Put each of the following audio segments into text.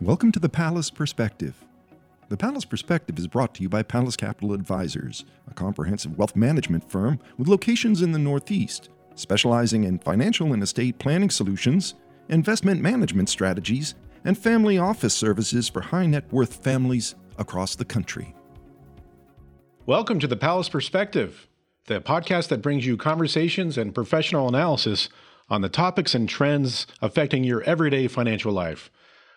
Welcome to the Pallas Perspective. The Pallas Perspective is brought to you by Pallas Capital Advisors, a comprehensive wealth management firm with locations in the Northeast, specializing in financial and estate planning solutions, investment management strategies, and family office services for high net worth families across the country. Welcome to the Pallas Perspective, the podcast that brings you conversations and professional analysis on the topics and trends affecting your everyday financial life.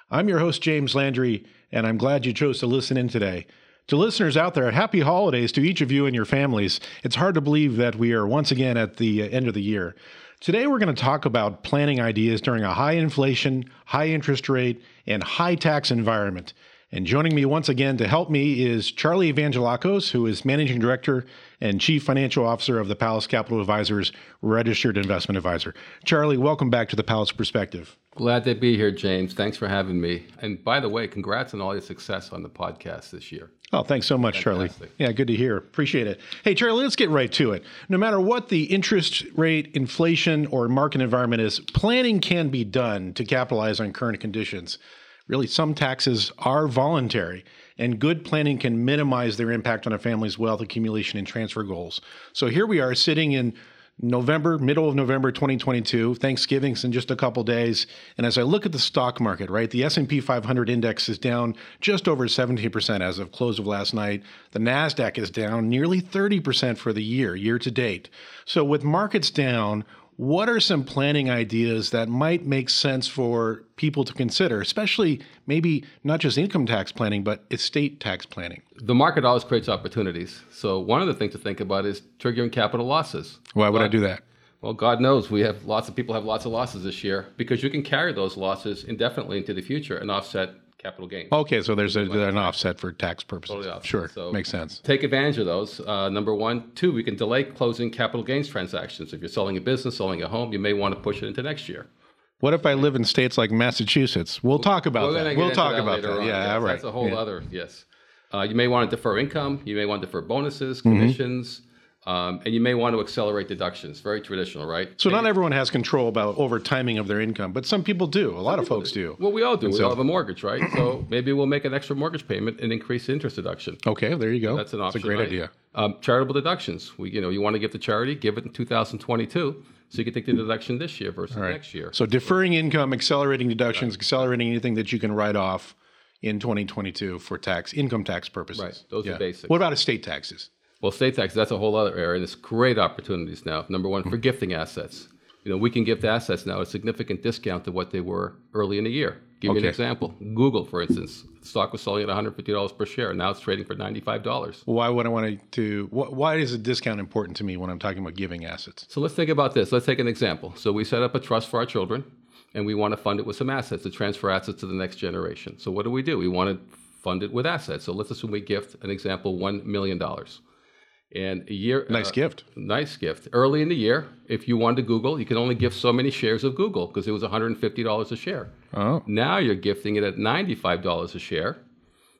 I'm your host, James Landry, and I'm glad you chose to listen in today. To listeners out there, happy holidays to each of you and your families. It's hard to believe that we are once again at the uh, end of the year. Today, we're going to talk about planning ideas during a high inflation, high interest rate, and high tax environment. And joining me once again to help me is Charlie Evangelakos, who is Managing Director and Chief Financial Officer of the Pallas Capital Advisors Registered Investment Advisor. Charlie, welcome back to the Pallas Perspective. Glad to be here, James. Thanks for having me. And by the way, congrats on all your success on the podcast this year. Oh, thanks so much, Fantastic. Charlie. Yeah, good to hear. Appreciate it. Hey, Charlie, let's get right to it. No matter what the interest rate, inflation, or market environment is, planning can be done to capitalize on current conditions really some taxes are voluntary and good planning can minimize their impact on a family's wealth accumulation and transfer goals. So here we are sitting in November, middle of November 2022, Thanksgiving's in just a couple days, and as I look at the stock market, right, the S&P 500 index is down just over 17% as of close of last night. The Nasdaq is down nearly 30% for the year, year to date. So with markets down, what are some planning ideas that might make sense for people to consider, especially maybe not just income tax planning, but estate tax planning? The market always creates opportunities. So, one of the things to think about is triggering capital losses. Why would I do that? Well, God knows we have lots of people have lots of losses this year because you can carry those losses indefinitely into the future and offset capital gains. Okay, so there's a, an offset for tax purposes. Totally Sure, so makes sense. Take advantage of those. Uh, number one, two, we can delay closing capital gains transactions. If you're selling a business, selling a home, you may want to push it into next year. What if I live in states like Massachusetts? We'll, talk about that. We'll talk that about that. Yeah, yes, right. That's a whole yeah. other yes. Uh, you may want to defer income. You may want to defer bonuses, mm-hmm. commissions. Mm-hmm. Um, and you may want to accelerate deductions. Very traditional, right? So not everyone has control about over timing of their income, but some people do. A lot of folks do. do. Well, we all do. And we so, all have a mortgage, right? so maybe we'll make an extra mortgage payment and increase the interest deduction. Okay, there you go. That's an option. That's a great right? idea. Um, charitable deductions. We, you know, you want to give to charity, give it in 2022. So you can take the deduction this year versus right. next year. So deferring income, accelerating deductions, right. accelerating anything that you can write off in 2022 for tax income tax purposes. Right. Those yeah. are basics. What about estate taxes? Well, state taxes, that's a whole other area. And there's great opportunities now. Number one, for mm-hmm. gifting assets. You know, we can gift assets now at a significant discount to what they were early in the year. Give okay. you an example. Google, for instance, stock was selling at $150 per share. Now it's trading for $95. Why would I want to? Why is a discount important to me when I'm talking about giving assets? So let's think about this. Let's take an example. So we set up a trust for our children, and we want to fund it with some assets to transfer assets to the next generation. So what do we do? We want to fund it with assets. So let's assume we gift an example $1 million. And a year nice uh, gift. Nice gift. Early in the year, if you wanted to Google, you could only gift so many shares of Google because it was $150 a share. Oh. Now you're gifting it at $95 a share.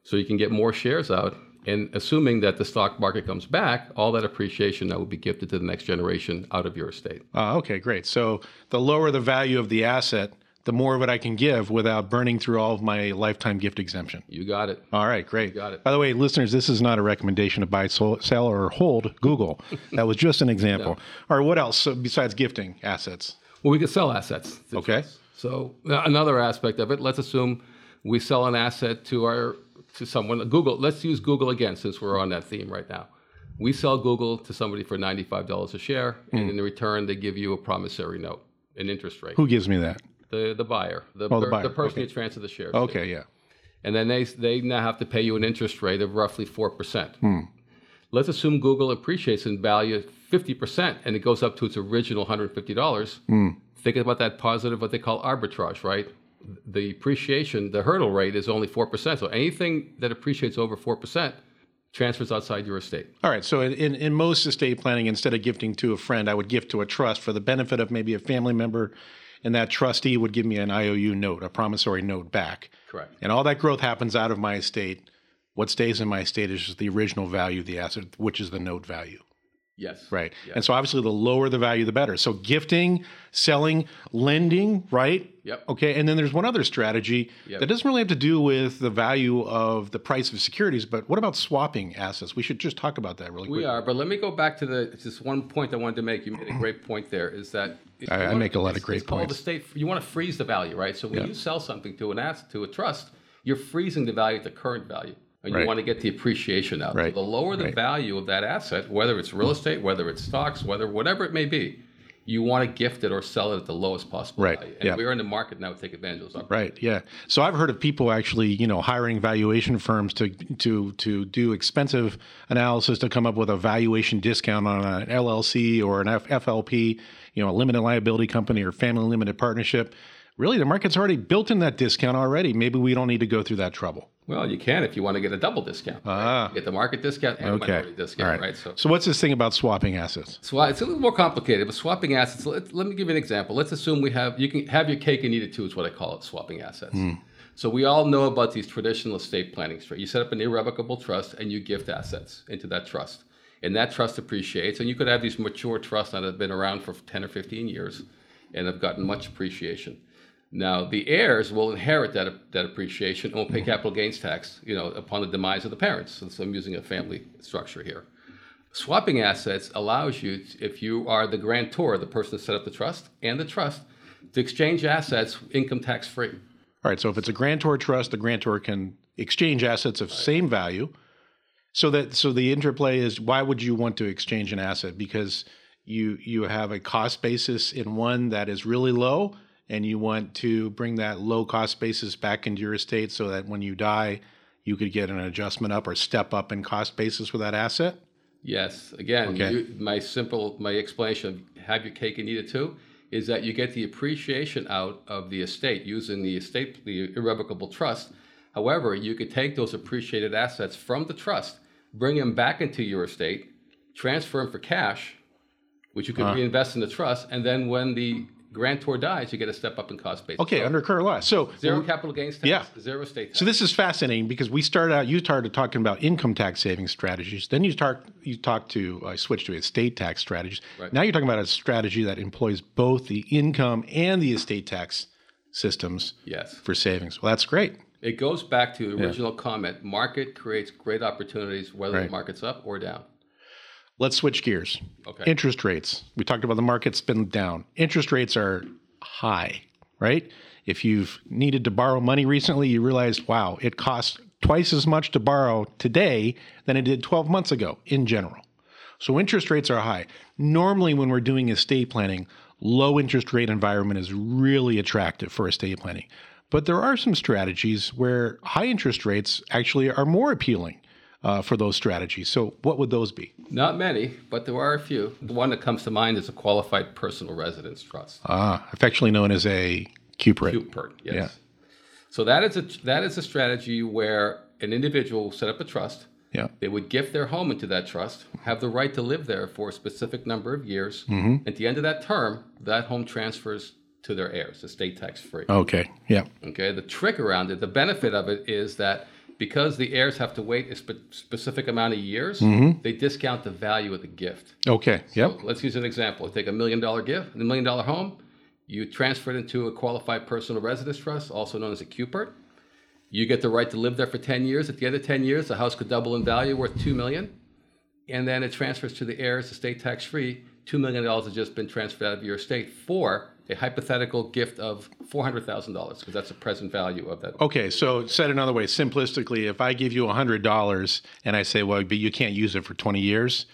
So you can get more shares out. And assuming that the stock market comes back, all that appreciation that will be gifted to the next generation out of your estate. Uh, okay, great. So the lower the value of the asset, the more of it I can give without burning through all of my lifetime gift exemption. You got it. All right, great. You got it. By the way, listeners, this is not a recommendation to buy, sell, or hold Google. that was just an example. no. All right, what else besides gifting assets? Well, we could sell assets. Okay. So uh, another aspect of it, let's assume we sell an asset to our to someone. Google. Let's use Google again since we're on that theme right now. We sell Google to somebody for ninety-five dollars a share, mm. and hmm. in return, they give you a promissory note, an interest rate. Who gives me that? The the buyer, the, oh, the, buyer. the person okay. you transfer the shares. Okay, to. yeah. And then they they now have to pay you an interest rate of roughly four percent. Hmm. Let's assume Google appreciates in value fifty percent, and it goes up to its original hundred fifty dollars. Hmm. Think about that positive, what they call arbitrage, right? The appreciation, the hurdle rate is only four percent. So anything that appreciates over four percent transfers outside your estate. All right. So in, in most estate planning, instead of gifting to a friend, I would gift to a trust for the benefit of maybe a family member and that trustee would give me an IOU note, a promissory note back. Correct. And all that growth happens out of my estate. What stays in my estate is just the original value of the asset, which is the note value. Yes. Right. Yes. And so obviously the lower the value, the better. So gifting, selling, lending, right? Yep. Okay. And then there's one other strategy Yep. that doesn't really have to do with the value of the price of securities, but what about swapping assets? We should just talk about that really quick. We are, but let me go back to the just one point I wanted to make. You made a great point there. Is that I- I make a lot of great it's points. The state you want to freeze the value, right? So when you sell something to an asset to a trust, you're freezing the value at the current value, and Right. you want to get the appreciation out. Right. So the lower the Right. value of that asset, whether it's real mm-hmm. estate, whether it's stocks, whether whatever it may be, you want to gift it or sell it at the lowest possible Right. value. And Yeah. we're in the market now to take advantage of those. Right. Yeah. So I've heard of people actually, you know, hiring valuation firms to to to do expensive analysis to come up with a valuation discount on an LLC or an F- FLP, you know, a limited liability company or family limited partnership. Really, the market's already built in that discount already. Maybe we don't need to go through that trouble. Well, you can if you want to get a double discount. right? Ah. You get the market discount and Okay. minority discount, right. right? So So what's this thing about swapping assets? So it's a little more complicated, but swapping assets. Let, let me give you an example. Let's assume we have you can have your cake and eat it too. Is what I call it, swapping assets. So we all know about these traditional estate planning. Straight, you set up an irrevocable trust and you gift assets into that trust, and that trust appreciates. And you could have these mature trusts that have been around for ten or fifteen years, and have gotten much appreciation. Now the heirs will inherit that that appreciation and will pay mm-hmm. capital gains tax, you know, upon the demise of the parents. So, so I'm using a family structure here. Swapping assets allows you, to- if you are the grantor, the person that set up the trust, and the trust, to exchange assets income tax free. All right. So if it's a grantor trust, the grantor can exchange assets of same value. So that so the interplay is why would you want to exchange an asset? Because you you have a cost basis in one that is really low, and you want to bring that low cost basis back into your estate so that when you die, you could get an adjustment up or step up in cost basis with that asset. Yes, again, Okay. you, my simple, my explanation of have your cake and eat it too, is that you get the appreciation out of the estate using the estate, the irrevocable trust. However, you could take those appreciated assets from the trust, bring them back into your estate, transfer them for cash, which you Uh-huh. could reinvest in the trust, and then when the grantor dies, you get a step up in cost basis. Okay, under current law. So Zero capital gains tax, Yeah. zero estate tax. So this is fascinating because we started out. You started talking about income tax saving strategies. Then you start you talked to uh, I switched to estate tax strategies. Right. Now you're talking about a strategy that employs both the income and the estate tax systems yes. for savings. Well, that's great. It goes back to the original comment. Market creates great opportunities, whether Right. the market's up or down. Let's switch gears. Okay. Interest rates. We talked about the market's been down. Interest rates are high, right? If you've needed to borrow money recently, you realize, wow, it costs twice as much to borrow today than it did 12 months ago in general. So interest rates are high. Normally, when we're doing estate planning, low interest rate environment is really attractive for estate planning. But there are some strategies where high interest rates actually are more appealing uh, for those strategies. So, what would those be? Not many, but there are a few. The one that comes to mind is a qualified personal residence trust. Ah, affectionately known as a QPRT. QPRT, yes. Yeah. So that is a that is a strategy where an individual will set up a trust. Yeah. They would gift their home into that trust, have the right to live there for a specific number of years. Mm-hmm. At the end of that term, that home transfers to their heirs, estate tax free. Okay. Yeah. Okay, the trick around it, the benefit of it is that because the heirs have to wait a spe- specific amount of years, mm-hmm. they discount the value of the gift. Okay. Yep. Let's use an example. Take a million dollar gift, a million dollar home, you transfer it into a qualified personal residence trust, also known as a QPRT. You get the right to live there for 10 years. At the end of 10 years, the house could double in value, worth 2 million. And then it transfers to the heirs, estate tax free. $2 million has just been transferred out of your estate for a hypothetical gift of $400,000, because that's the present value of that. Okay. So, said another way, simplistically, if I give you $100 and I say, well, but you can't use it for 20 years,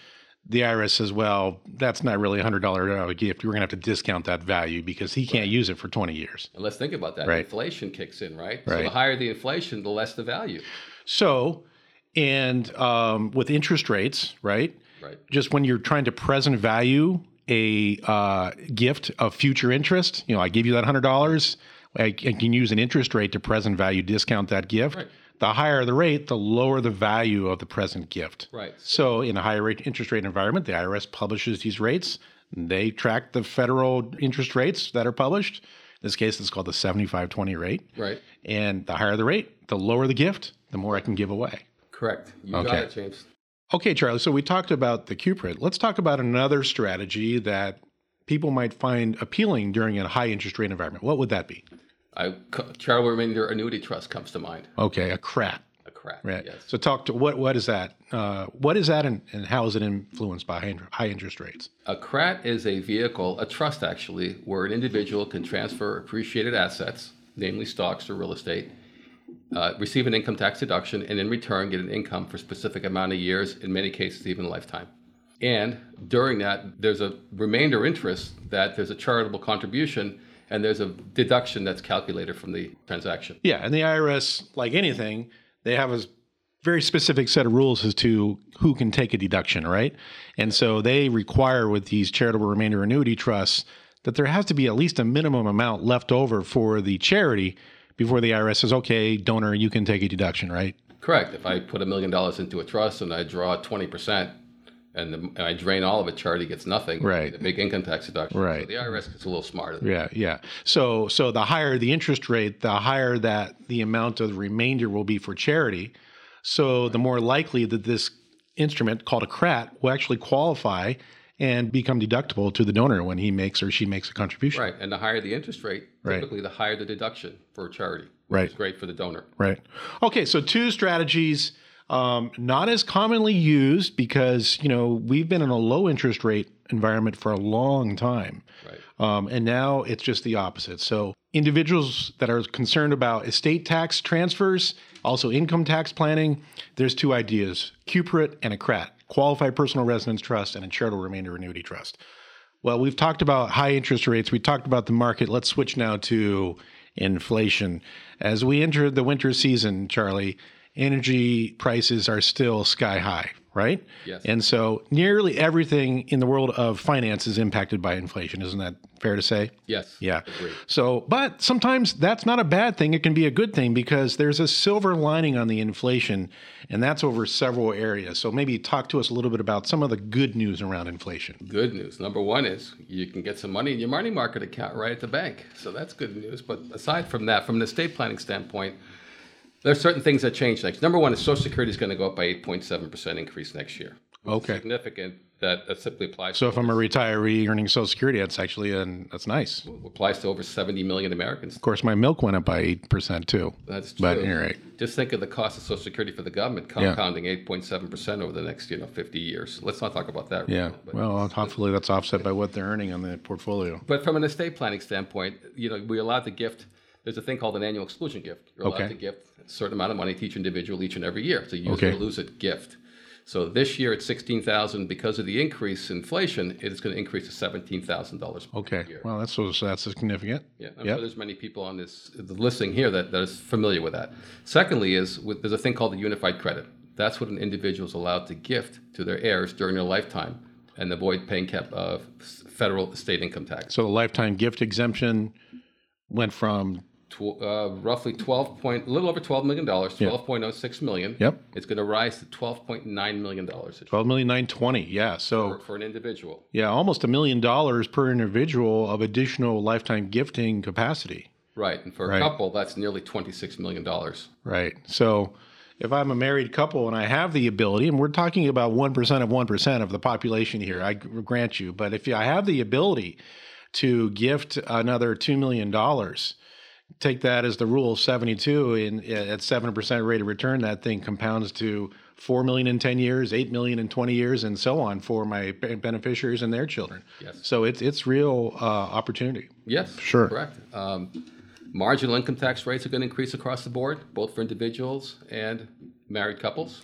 the IRS says, well, that's not really a $100 gift. We're going to have to discount that value because he can't use it for 20 years. And let's think about that. Right. Inflation kicks in, right? So Right. the higher the inflation, the less the value. So, and um, with interest rates, right? Right. Just when you're trying to present value a uh, gift of future interest, you know, I give you that hundred dollars. I, I can use an interest rate to present value discount that gift. Right. The higher the rate, the lower the value of the present gift. Right. So, in a higher rate interest rate environment, the IRS publishes these rates. They track the federal interest rates that are published. In this case, it's called the 75-20 rate. Right. And the higher the rate, the lower the gift, the more I can give away. Correct. You Okay. got it, James. Okay, Charlie. So we talked about the QPRT. Let's talk about another strategy that people might find appealing during a high interest rate environment. What would that be? I, Charitable Remainder Annuity Trust comes to mind. Okay, a CRAT. A CRAT. Right. Yes. So talk to what what is that? Uh, what is that, and, and how is it influenced by high, high interest rates? A CRAT is a vehicle, a trust actually, where an individual can transfer appreciated assets, namely stocks or real estate, uh, receive an income tax deduction, and in return get an income for a specific amount of years, in many cases even a lifetime. And during that, there's a remainder interest that there's a charitable contribution and there's a deduction that's calculated from the transaction. Yeah, and the IRS, like anything, they have a very specific set of rules as to who can take a deduction, right? And so they require with these charitable remainder annuity trusts that there has to be at least a minimum amount left over for the charity before the IRS says, okay, donor, you can take a deduction, right? Correct. If I put a million dollars into a trust and I draw 20%, and, the, and, I drain all of it, charity gets nothing. Right. The big income tax deduction. Right. So the IRS gets a little smarter. Yeah, yeah. So so the higher the interest rate, the higher that the amount of the remainder will be for charity. So the more likely that this instrument called a CRAT will actually qualify and become deductible to the donor when he makes or she makes a contribution. Right. And the higher the interest rate, typically right. the higher the deduction for a charity. right. It's great for the donor. Right. Okay, so two strategies um, not as commonly used because you know we've been in a low interest rate environment for a long time, right. um, and now it's just the opposite. So individuals that are concerned about estate tax transfers, also income tax planning, there's two ideas: QPRT and a CRAT, Qualified Personal Residence Trust, and a Charitable Remainder Annuity Trust. Well, we've talked about high interest rates. We talked about the market. Let's switch now to inflation. As we enter the winter season, Charlie, energy prices are still sky high, right? Yes. And so nearly everything in the world of finance is impacted by inflation. Isn't that fair to say? Yes. Yeah. Agreed. So, but sometimes that's not a bad thing. It can be a good thing because there's a silver lining on the inflation, and that's over several areas. So maybe talk to us a little bit about some of the good news around inflation. Good news. Number one is you can get some money in your money market account right at the bank. So that's good news. But aside from that, from an estate planning standpoint, there are certain things that change next. Number one is Social Security is going to go up by 8.7% increase next year. Okay. Significant that, that simply applies. So if I'm a retiree earning Social Security, that's actually an, that's nice. applies to over 70 million Americans. Of course, my milk went up by eight percent too. That's true. But you're right. Just think of the cost of Social Security for the government compounding 8.7 percent over the next you know 50 years. Let's not talk about that. Yeah. But, well, hopefully that's offset by what they're earning on the portfolio. but from an estate planning standpoint, you know, we're allowed to gift. There's a thing called an annual exclusion gift. You're allowed Okay. to gift a certain amount of money to each individual each and every year. It's a use Okay. it or lose it gift. So this year it's 16,000 because of the increase in inflation. It is going to increase to 17,000 dollars. Okay. year. Well, that's so that's significant. Yeah, I'm Yep. sure there's many people on this the listing here that, that is familiar with that. Secondly, is with, there's a thing called the unified credit. That's what an individual is allowed to gift to their heirs during their lifetime and avoid paying cap, uh, federal state income tax. So the lifetime gift exemption went from Tw- uh, roughly 12 point, a little over 12 million dollars, 12.06 million. Yep. It's going to rise to 12.9 million dollars twelve million nine twenty. Yeah. So for, for an individual. yeah, almost a million dollars per individual of additional lifetime gifting capacity. Right, and for a Right. couple, that's nearly 26 million dollars. Right. So if I'm a married couple and I have the ability, and we're talking about 1% of 1% of the population here, I grant you, but if I have the ability to gift another $2 million, take that as the rule of 72 and at 7% rate of return, that thing compounds to 4 million in 10 years, 8 million in 20 years, and so on for my beneficiaries and their children. Yes. So it's, it's real uh, opportunity. Yes, Sure. correct. Um, marginal income tax rates are going to increase across the board, both for individuals and married couples.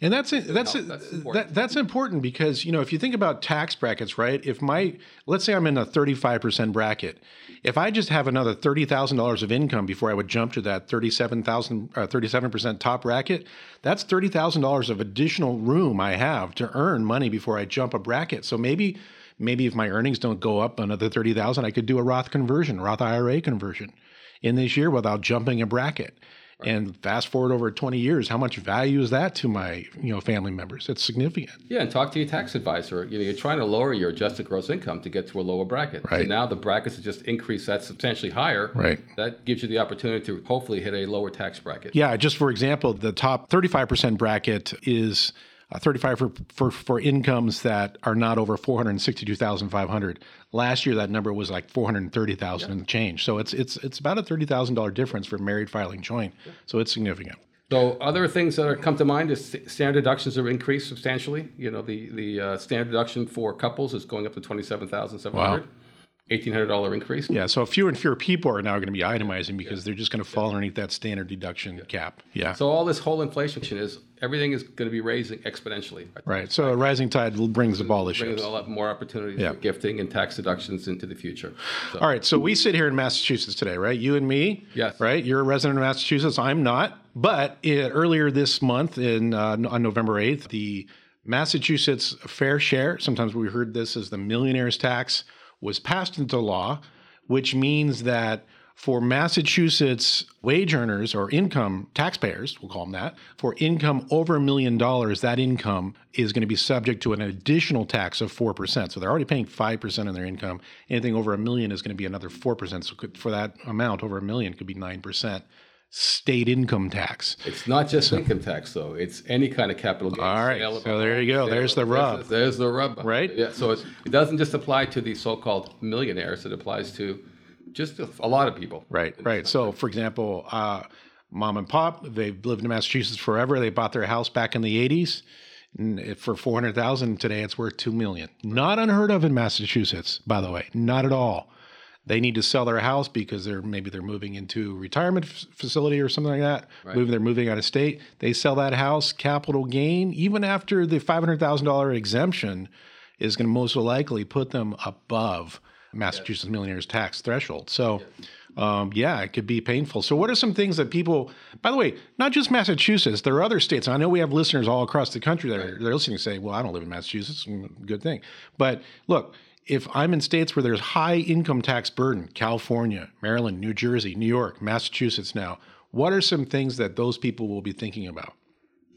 And that's it. That's it. that's That, important. that's important because you know if you think about tax brackets, right? If my let's say I'm in a 35 percent bracket, if I just have another thirty thousand dollars of income before I would jump to that 37,000 or uh, 37 percent top bracket, that's thirty thousand dollars of additional room I have to earn money before I jump a bracket. So maybe maybe if my earnings don't go up another thirty thousand, I could do a Roth conversion, Roth IRA conversion in this year without jumping a bracket. And fast forward over 20 years, how much value is that to my you know family members? It's significant. Yeah, and talk to your tax advisor. You know, you're trying to lower your adjusted gross income to get to a lower bracket. Right. So Right. now the brackets have just increased that substantially higher. Right. That gives you the opportunity to hopefully hit a lower tax bracket. Yeah, just for example, the top 35% bracket is uh, 35 for, for for incomes that are not over 462,500. Last year that number was like 430,000 and change. So it's it's it's about a $30,000 difference for married filing joint. So it's significant. So other things that are come to mind is standard deductions have increased substantially. You know, the the uh, standard deduction for couples is going up to twenty seven thousand seven hundred. Wow. $1,800 increase. Yeah, so fewer and fewer people are now going to be itemizing because yeah. they're just going to fall underneath that standard deduction yeah. cap. Yeah. So all this whole inflation is everything is going to be raising exponentially. Right. So a rising tide brings the all the ships. Brings a lot more opportunities for gifting and tax deductions into the future. So. All right. So we sit here in Massachusetts today, right? You and me. Yes. Right. You're a resident of Massachusetts. I'm not. But it, earlier this month, in uh, on November 8th, the Massachusetts fair share, sometimes we heard this as the millionaire's tax, was passed into law, which means that for Massachusetts wage earners or income taxpayers, we'll call them that, for income over a million dollars, that income is going to be subject to an additional tax of 4%. So they're already paying 5% of their income. Anything over a million is going to be another 4%. So for that amount, over a million, could be 9% state income tax. It's not just so, income tax, though. It's any kind of capital gains. All right. So there you go. There's the rub. There's the rub. Right? Yeah. So it doesn't just apply to the so-called millionaires. It applies to just a lot of people. Right. Right. So, for example, uh, mom and pop, they've lived in Massachusetts forever. They bought their house back in the 80s. For four hundred thousand today, it's worth two million. Not unheard of in Massachusetts, by the way. Not at all they need to sell their house because they're maybe they're moving into a retirement f- facility or something like that. Right. Moving, they're moving out of state. They sell that house, capital gain, even after the five hundred thousand dollar exemption, is going to most likely put them above Massachusetts millionaires tax threshold. So. Yes. Um, yeah, it could be painful. So, what are some things that people, by the way, not just Massachusetts, there are other states. I know we have listeners all across the country that are they're listening to say, well, I don't live in Massachusetts. Good thing. But look, if I'm in states where there's high income tax burden, California, Maryland, New Jersey, New York, Massachusetts now, what are some things that those people will be thinking about?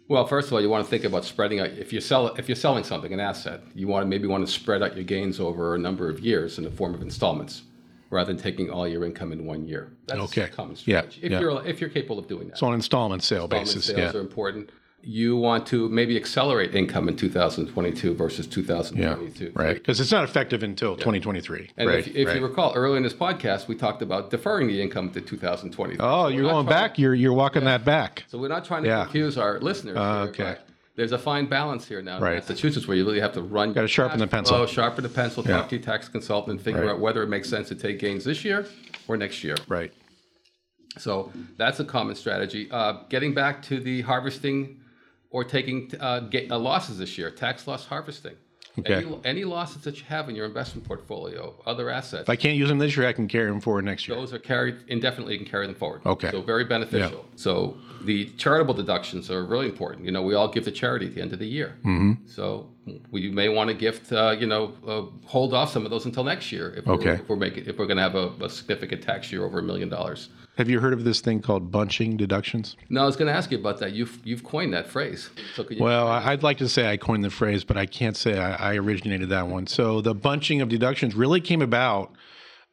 Well, first of all, you want to think about spreading out. If you sell, if you're selling something, an asset, you want to maybe want to spread out your gains over a number of years in the form of installments, rather than taking all your income in one year. That's okay. a common strategy. Yeah, if yeah. you're if you're capable of doing that. So on installment sale installment basis, sales yeah. are important you want to maybe accelerate income in 2022 versus 2022. Yeah, right. Because it's not effective until yeah. 2023. And right, if, if right. you recall, early in this podcast, we talked about deferring the income to 2023. Oh, so you're going back? To, you're, you're walking yeah. that back. So we're not trying to yeah. confuse our listeners. Uh, here, okay. There's a fine balance here now right. in Massachusetts where you really have to run. Got to sharpen the pencil. Oh, sharpen the pencil. Talk to your tax consultant and figure right. out whether it makes sense to take gains this year or next year. Right. So that's a common strategy. Uh, getting back to the harvesting or taking uh, get, uh, losses this year, tax loss harvesting. Okay. Any, any, losses that you have in your investment portfolio, other assets. If I can't use them this year, I can carry them forward next year. Those are carried indefinitely. You can carry them forward. Okay. So very beneficial. Yeah. So the charitable deductions are really important. You know, we all give to charity at the end of the year. Mm-hmm. So we may want to gift. Uh, you know, uh, hold off some of those until next year if okay. we're, if we're making if we're going to have a, a significant tax year over a million dollars. Have you heard of this thing called bunching deductions? No, I was going to ask you about that. You've you've coined that phrase. So well, I'd like to say I coined the phrase, but I can't say I, I originated that one. So the bunching of deductions really came about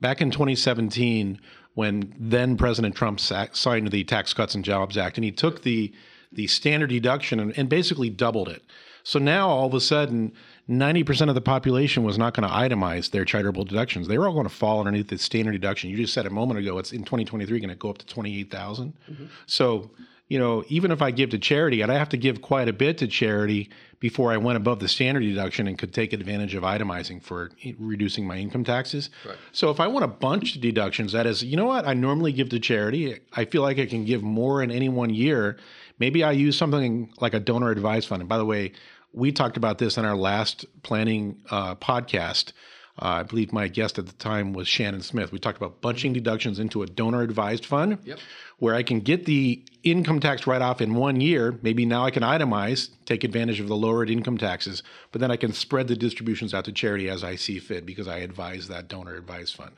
back in 2017 when then President Trump signed the Tax Cuts and Jobs Act, and he took the the standard deduction and, and basically doubled it. So now all of a sudden, 90% of the population was not going to itemize their charitable deductions. They were all going to fall underneath the standard deduction. You just said a moment ago, it's in 2023 going to go up to 28,000. Mm-hmm. So, you know, even if I give to charity, I'd have to give quite a bit to charity before I went above the standard deduction and could take advantage of itemizing for reducing my income taxes. Right. So if I want a bunch of deductions, that is, you know what, I normally give to charity. I feel like I can give more in any one year. Maybe I use something like a donor advised fund. And by the way, we talked about this in our last planning uh, podcast. Uh, I believe my guest at the time was Shannon Smith. We talked about bunching deductions into a donor advised fund yep. where I can get the income tax write off in one year. Maybe now I can itemize, take advantage of the lowered income taxes, but then I can spread the distributions out to charity as I see fit because I advise that donor advised fund.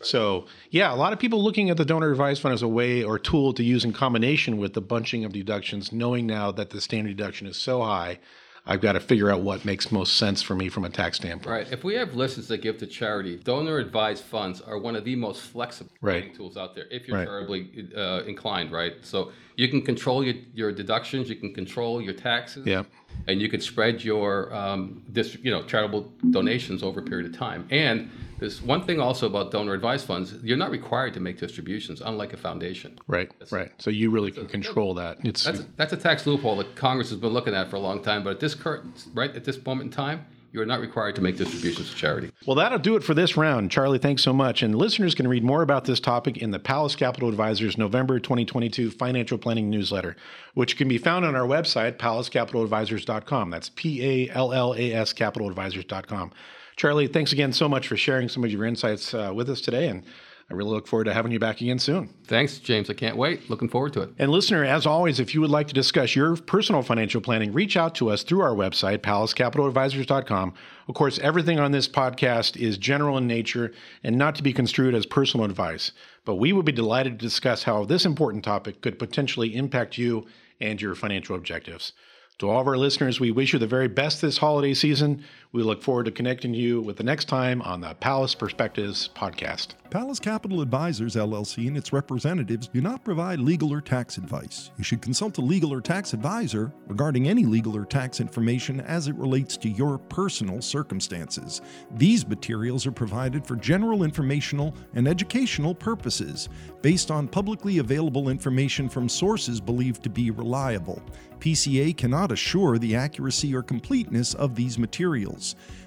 So, yeah, a lot of people looking at the donor advised fund as a way or tool to use in combination with the bunching of deductions, knowing now that the standard deduction is so high I've got to figure out what makes most sense for me from a tax standpoint. Right. If we have listeners that give to charity, donor advised funds are one of the most flexible right. tools out there if you're right. charitably uh, inclined, right? So you can control your, your deductions, you can control your taxes. Yeah. and you could spread your um, you know charitable donations over a period of time. And there's one thing also about donor advised funds: you're not required to make distributions, unlike a foundation. Right, that's right. So you really can control that. It's that's a, that's a tax loophole that Congress has been looking at for a long time. But at this current right at this moment in time, you are not required to make distributions to charity. Well, that'll do it for this round. Charlie, thanks so much. And listeners can read more about this topic in the Pallas Capital Advisors November 2022 Financial Planning Newsletter, which can be found on our website, pallascapitaladvisors.com. That's P A L L A S capitaladvisors.com. Charlie, thanks again so much for sharing some of your insights uh, with us today. And I really look forward to having you back again soon. Thanks, James. I can't wait. Looking forward to it. And listener, as always, if you would like to discuss your personal financial planning, reach out to us through our website, pallascapitaladvisors.com. Of course, everything on this podcast is general in nature and not to be construed as personal advice. But we would be delighted to discuss how this important topic could potentially impact you and your financial objectives. To all of our listeners, we wish you the very best this holiday season. We look forward to connecting you with the next time on the Pallas Perspectives podcast. Pallas Capital Advisors LLC and its representatives do not provide legal or tax advice. You should consult a legal or tax advisor regarding any legal or tax information as it relates to your personal circumstances. These materials are provided for general informational and educational purposes based on publicly available information from sources believed to be reliable. PCA cannot assure the accuracy or completeness of these materials.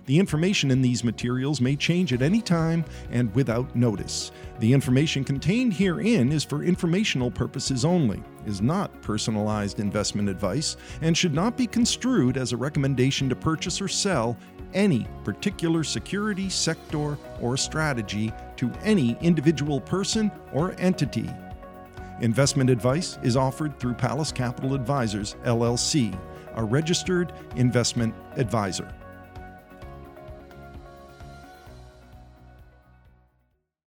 The information in these materials may change at any time and without notice. The information contained herein is for informational purposes only, is not personalized investment advice, and should not be construed as a recommendation to purchase or sell any particular security, sector, or strategy to any individual person or entity. Investment advice is offered through Pallas Capital Advisors, LLC, a registered investment advisor.